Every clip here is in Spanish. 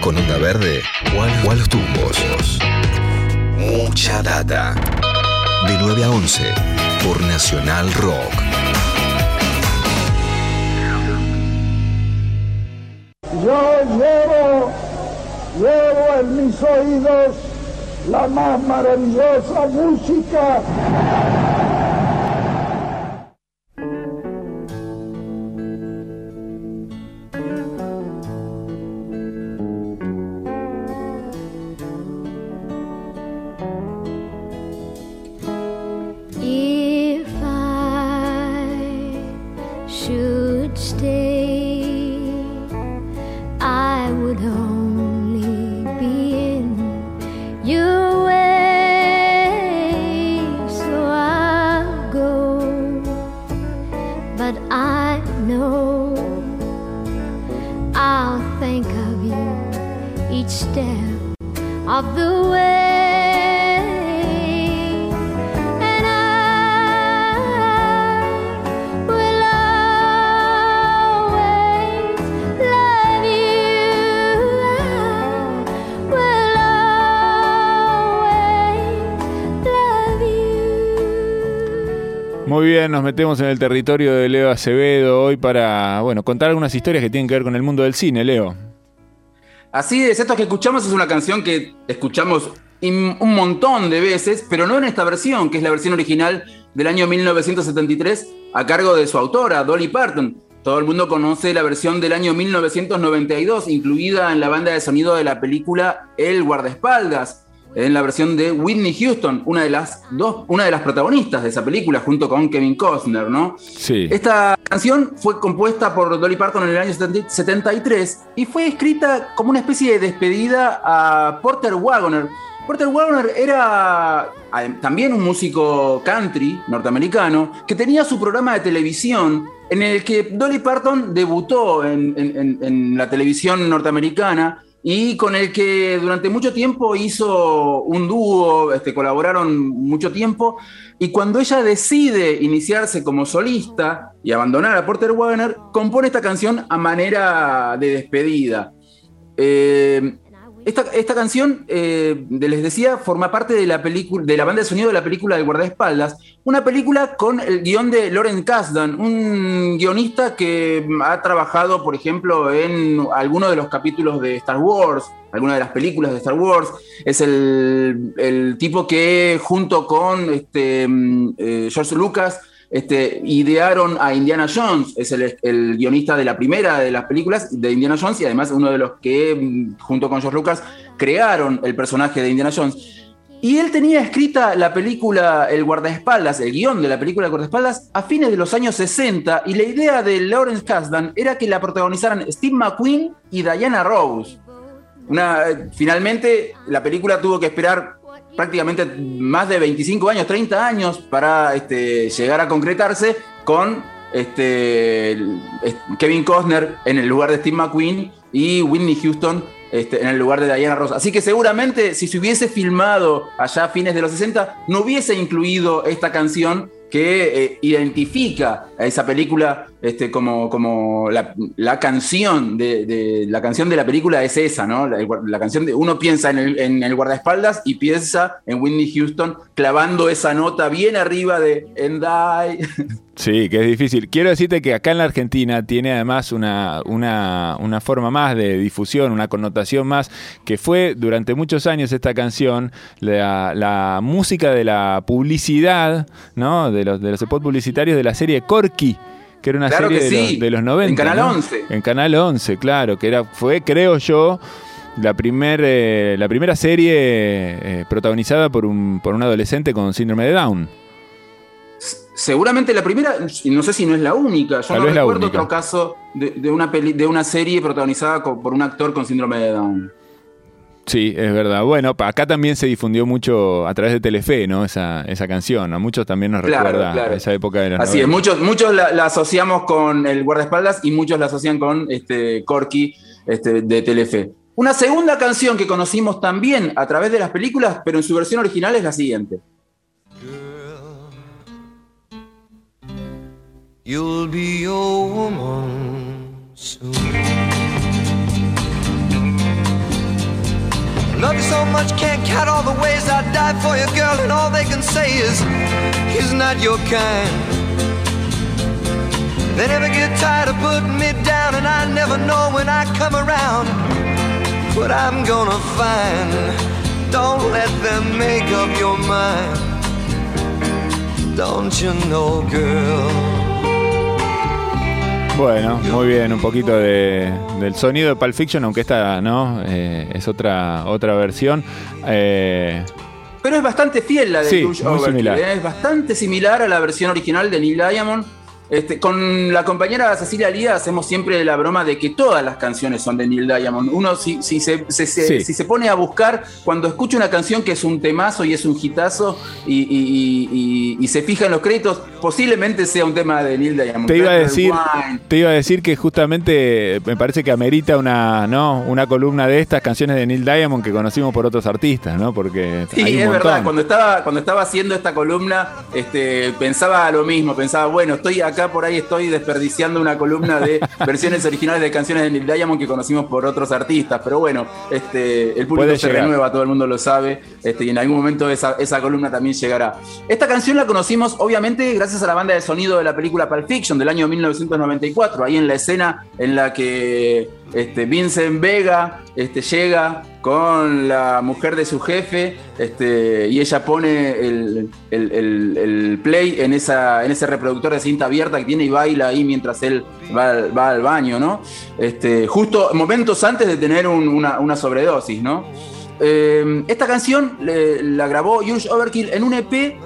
con onda verde o los tumbos. Mucha data. De 9 a 11 por Nacional Rock. Yo llevo, llevo en mis oídos la más maravillosa música nos metemos en el territorio de Leo Acevedo hoy para, bueno, contar algunas historias que tienen que ver con el mundo del cine, Leo. Así es, esto que escuchamos es una canción que escuchamos un montón de veces, pero no en esta versión, que es la versión original del año 1973, a cargo de su autora, Dolly Parton. Todo el mundo conoce la versión del año 1992, incluida en la banda de sonido de la película El guardaespaldas, en la versión de Whitney Houston, una de las dos, una de las protagonistas de esa película, junto con Kevin Costner, ¿no? Sí. Esta canción fue compuesta por Dolly Parton en el año 70 73 y fue escrita como una especie de despedida a Porter Wagoner. Porter Wagoner era eh, también un músico country norteamericano que tenía su programa de televisión en el que Dolly Parton debutó en- en- en la televisión norteamericana y con el que durante mucho tiempo hizo un dúo, este, colaboraron mucho tiempo, y cuando ella decide iniciarse como solista y abandonar a Porter Wagoner, compone esta canción a manera de despedida. Eh, esta, esta canción, eh, de- les decía, forma parte de la, película, de la banda de sonido de la película El guardaespaldas, una película con el guion de Loren Kasdan, un guionista que ha trabajado, por ejemplo, en algunos de los capítulos de Star Wars, algunas de las películas de Star Wars. Es el, el tipo que junto con este, mm, eh, George Lucas este, idearon a Indiana Jones, es el, guionista de la primera de las películas de Indiana Jones y además uno de los que, mm, junto con George Lucas, crearon el personaje de Indiana Jones. Y él tenía escrita la película El guardaespaldas, el guion de la película El guardaespaldas, a fines de los años 60, y la idea de Lawrence Kasdan era que la protagonizaran Steve McQueen y Diana Rose. Una, eh, finalmente, la película tuvo que esperar prácticamente más de 25 años, 30 años para este, llegar a concretarse con este, Kevin Costner en el lugar de Steve McQueen y Whitney Houston este, en el lugar de Diana Ross. Así que seguramente si se hubiese filmado allá a fines de los 60, no hubiese incluido esta canción que eh, identifica a esa película este, como, como la, canción de, la canción de la película es esa, ¿no? La, canción de uno piensa en el, en guardaespaldas y piensa en Whitney Houston clavando esa nota bien arriba de And I. Sí, que es difícil. Quiero decirte que acá en la Argentina tiene además una, una, una forma más de difusión, una connotación más, que fue durante muchos años esta canción, la, la música de la publicidad, ¿no? De los, de los spots publicitarios de la serie Corky. Que era una Claro serie de, los, de los 90. en Canal ¿no? 11. En Canal 11, claro, que era, fue, creo yo, la, primer, eh, la primera serie eh, protagonizada por un, por un adolescente con síndrome de Down. Seguramente la primera, no sé si no es la única. Yo Tal no recuerdo otro caso de, de una peli- de una serie protagonizada por un actor con síndrome de Down. Sí, es verdad. Bueno, acá también se difundió mucho a través de Telefe, ¿no? Esa, esa canción. A muchos también nos Claro, recuerda claro. esa época de los Así es, 90. muchos, muchos la, la asociamos con el guardaespaldas y muchos la asocian con este, Corky este, de Telefe. Una segunda canción que conocimos también a través de las películas, pero en su versión original es la siguiente. You'll be your woman soon. I love you so much, can't count all the ways I'd die for you, girl, and all they can say is, he's not your kind. They never get tired of putting me down, and I never know when I come around what I'm gonna find. Don't let them make up your mind. Don't you know, girl? Bueno, muy bien, un poquito de, del sonido de Pulp Fiction, aunque esta no eh, es otra otra versión. Eh, Pero es bastante fiel la de Sí, Overkill. ¿eh? Es bastante similar a la versión original de Neil Diamond. Este, con la compañera Cecilia Lía hacemos siempre la broma de que todas las canciones son de Neil Diamond. Uno si, si se, se- se- Sí. si se pone a buscar, cuando escucha una canción que es un temazo y es un hitazo y, y- y- y- y se fija en los créditos, posiblemente sea un tema de Neil Diamond. te iba a decir, te iba a decir que justamente me parece que amerita una, ¿no? una columna de estas canciones de Neil Diamond que conocimos por otros artistas, ¿no? Porque Sí, hay un es montón. verdad. Cuando estaba, cuando estaba haciendo esta columna, este, pensaba lo mismo. Pensaba, bueno, estoy acá, por ahí estoy desperdiciando una columna de versiones originales de canciones de Neil Diamond que conocimos por otros artistas. Pero bueno, este, el público Puede se llegar. renueva, todo el mundo lo sabe. Este, y en algún momento esa, esa columna también llegará. Esta canción la conocimos, obviamente, gracias a la banda de sonido de la película Pulp Fiction del año 1994. Ahí en la escena en la que este, Vincent Vega este, llega con la mujer de su jefe este, y ella pone el, el- el- play en, esa, en ese reproductor de cinta abierta que tiene y baila ahí mientras él va, va al baño, ¿no? Este, justo momentos antes de tener un- una, una sobredosis, ¿no? Eh, esta canción la grabó Huge Overkill en un EP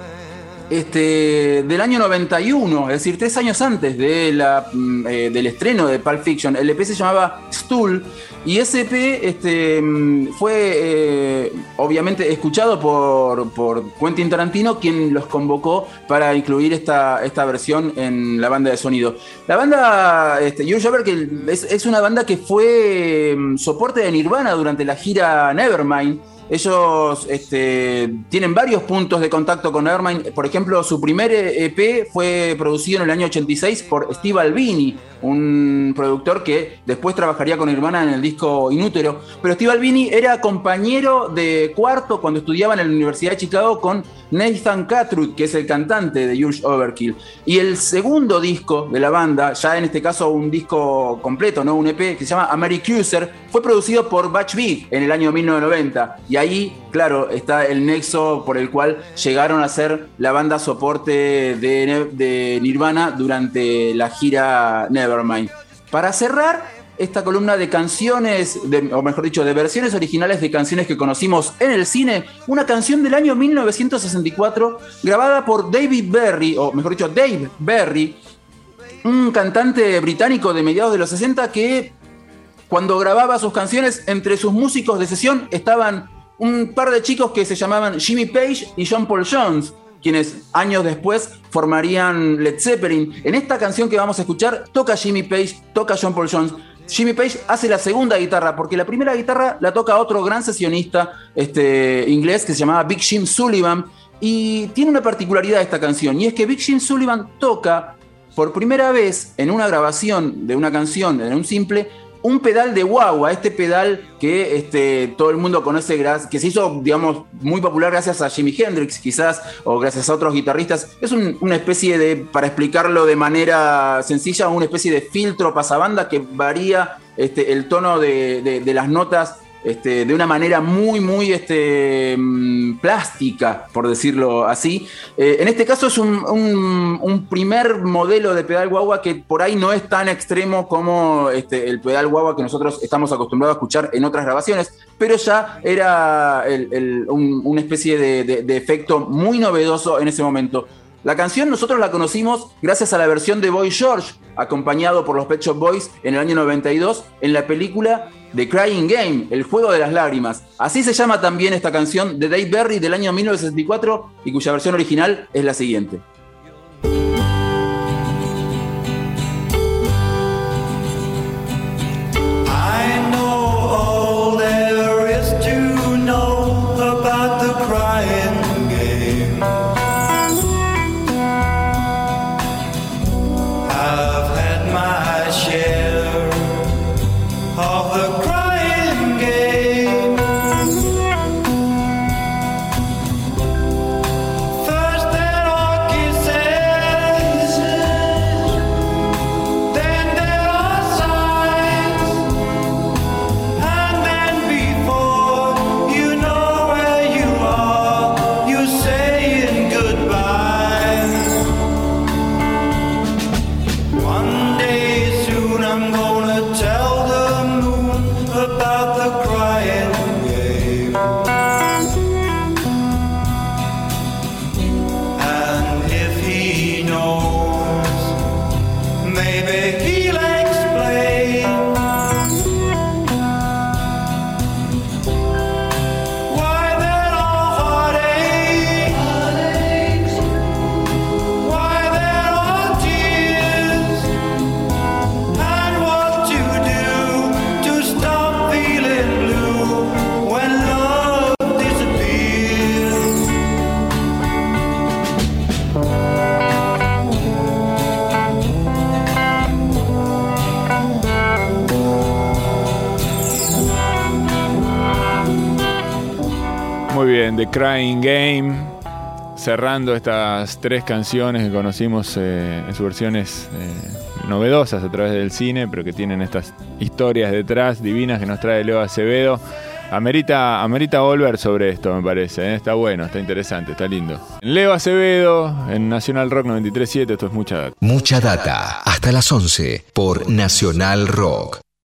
este, del año 91, es decir, tres años antes de la, mm, eh, del estreno de Pulp Fiction. El EP se llamaba Stool y ese EP este, mm, fue eh, obviamente escuchado por, Quentin Tarantino, quien los convocó para incluir esta, esta versión en la banda de sonido. La banda, este, Overkill, es, es una banda que fue mm, soporte de Nirvana durante la gira Nevermind. Ellos este, tienen varios puntos de contacto con Nevermind. Por ejemplo, su primer EP fue producido en el año 86 por Steve Albini, un productor que después trabajaría con Nirvana en el disco Inútero. Pero Steve Albini era compañero de cuarto cuando estudiaban en la Universidad de Chicago con Nathan Catrud, que es el cantante de Huge Overkill. Y el segundo disco de la banda, ya en este caso un disco completo, ¿no? un EP que se llama Americruiser, fue producido por Batch Big en el año 1990. Y ahí, claro, está el nexo por el cual llegaron a ser la banda soporte de, de Nirvana durante la gira Nevermind. Para cerrar esta columna de canciones, o mejor dicho, de versiones originales de canciones que conocimos en el cine, una canción del año 1964 grabada por David Berry, o mejor dicho, Dave Berry, un cantante británico de mediados de los 60 que cuando grababa sus canciones, entre sus músicos de sesión estaban un par de chicos que se llamaban Jimmy Page y John Paul Jones, quienes años después formarían Led Zeppelin. En esta canción que vamos a escuchar, toca Jimmy Page, toca John Paul Jones. Jimmy Page hace la segunda guitarra, porque la primera guitarra la toca otro gran sesionista este, inglés que se llamaba Big Jim Sullivan. Y tiene una particularidad esta canción, y es que Big Jim Sullivan toca por primera vez en una grabación de una canción, en un simple, un pedal de guagua, este pedal que este, todo el mundo conoce, que se hizo, digamos, muy popular gracias a Jimi Hendrix, quizás, o gracias a otros guitarristas. Es un- una especie de, para explicarlo de manera sencilla, una especie de filtro pasabanda que varía este, el tono de- de las notas este, de una manera muy, muy este, mm, plástica, por decirlo así. Eh, en este caso es un, primer modelo de pedal guagua que por ahí no es tan extremo como este, el pedal guagua que nosotros estamos acostumbrados a escuchar en otras grabaciones, pero ya era una especie de, de- de efecto muy novedoso en ese momento. La canción nosotros la conocimos gracias a la versión de Boy George, acompañado por los Pet Shop Boys en el año 92 en la película The Crying Game, El Juego de las Lágrimas. Así se llama también esta canción de Dave Berry del año 1964 y cuya versión original es la siguiente. Crying Game, cerrando estas tres canciones que conocimos eh, en sus versiones eh, novedosas a través del cine, pero que tienen estas historias detrás divinas que nos trae Leo Acevedo. Amerita, amerita volver sobre esto, me parece. ¿eh? Está bueno, está interesante, está lindo. Leo Acevedo en Nacional Rock 93.7, esto es mucha data. Mucha data. Hasta las 11 por Nacional Rock.